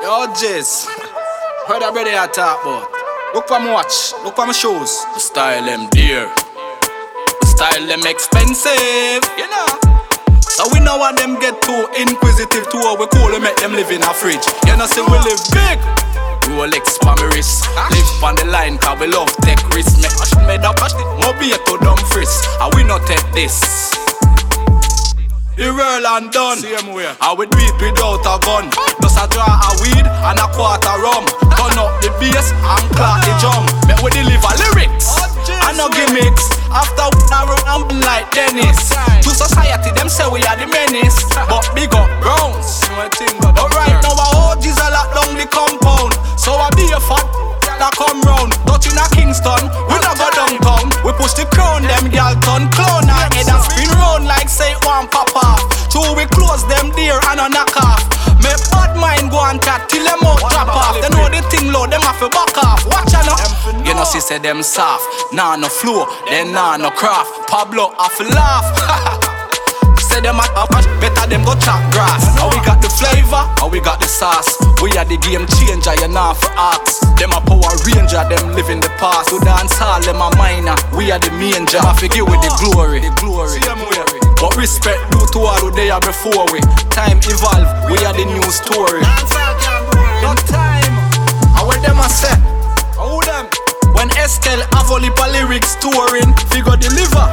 Yo, Jizz. Heard a brother I talk about. Look for my watch, look for my shoes. The style them dear. The style them expensive. You know. So we know what them get too inquisitive to what we cool we make them live in a fridge. You know, see we live big. Rolex for me wrist Live on the line cause we love take risks Make us made up no be a to dumb frizz And we not take this the roll and done. Same way. I would beat without a gun. Just a draw a weed and a quarter rum. Turn up the bass and clap the drum. Make we deliver lyrics. I no gimmicks. After I run like Dennis. To society, them say we are the menace. But big up Browns. But right now, our OGs are locked down the compound. So I be a fat that come round. Touching a Kingston, we not go downtown. We push the crown, them gal turn clown. And head and spin round like say one papa. Bad mind go chat till them out drop off. They know the thing low, them have to back off. Watch out now. You know, she said them soft. Nah, no flow, then nah, no craft. Pablo, I laugh. say them a much better them go chop grass. How we got the flavor, how we got the sauce. We are the game changer, you know for ask. Them a power ranger, them live in the past. To dance hall, them a minor. We are the main job. I forget with the glory, the glory. But respect due to all who they are before we. Time evolve, we are the new story. No time. I what them a say? Who them? When Esskell have only lyrics touring, figure deliver.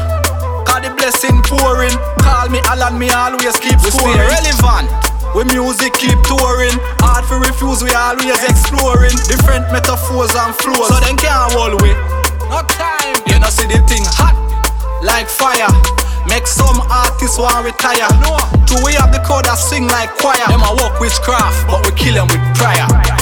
Cause the blessing pouring. Call me Alan, me always keep we scoring. stay relevant. We music keep touring. Hard for refuse, we always exploring. Different metaphors and flows. So then can't hold we. No time. You know see the thing hot like fire. Make some artists want retire. No. Two we have the crowd that sing like choir. Them a work witchcraft, but we kill them with prayer.